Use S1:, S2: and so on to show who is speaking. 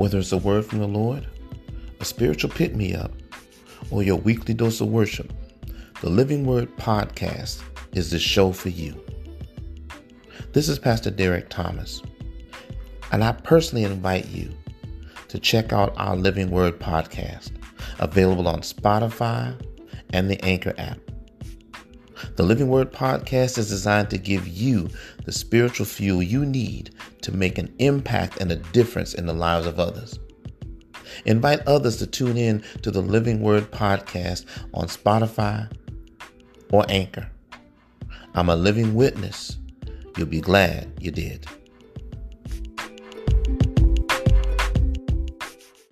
S1: Whether it's a word from the Lord, a spiritual pick me up, or your weekly dose of worship, the Living Word Podcast is the show for you. This is Pastor Derrick Thomas, and I personally invite you to check out our Living Word Podcast, available on Spotify and the Anchor app. The Living Word Podcast is designed to give you the spiritual fuel you need to make an impact and a difference in the lives of others. Invite others to tune in to the Living Word Podcast on Spotify or Anchor. I'm a living witness. You'll be glad you did.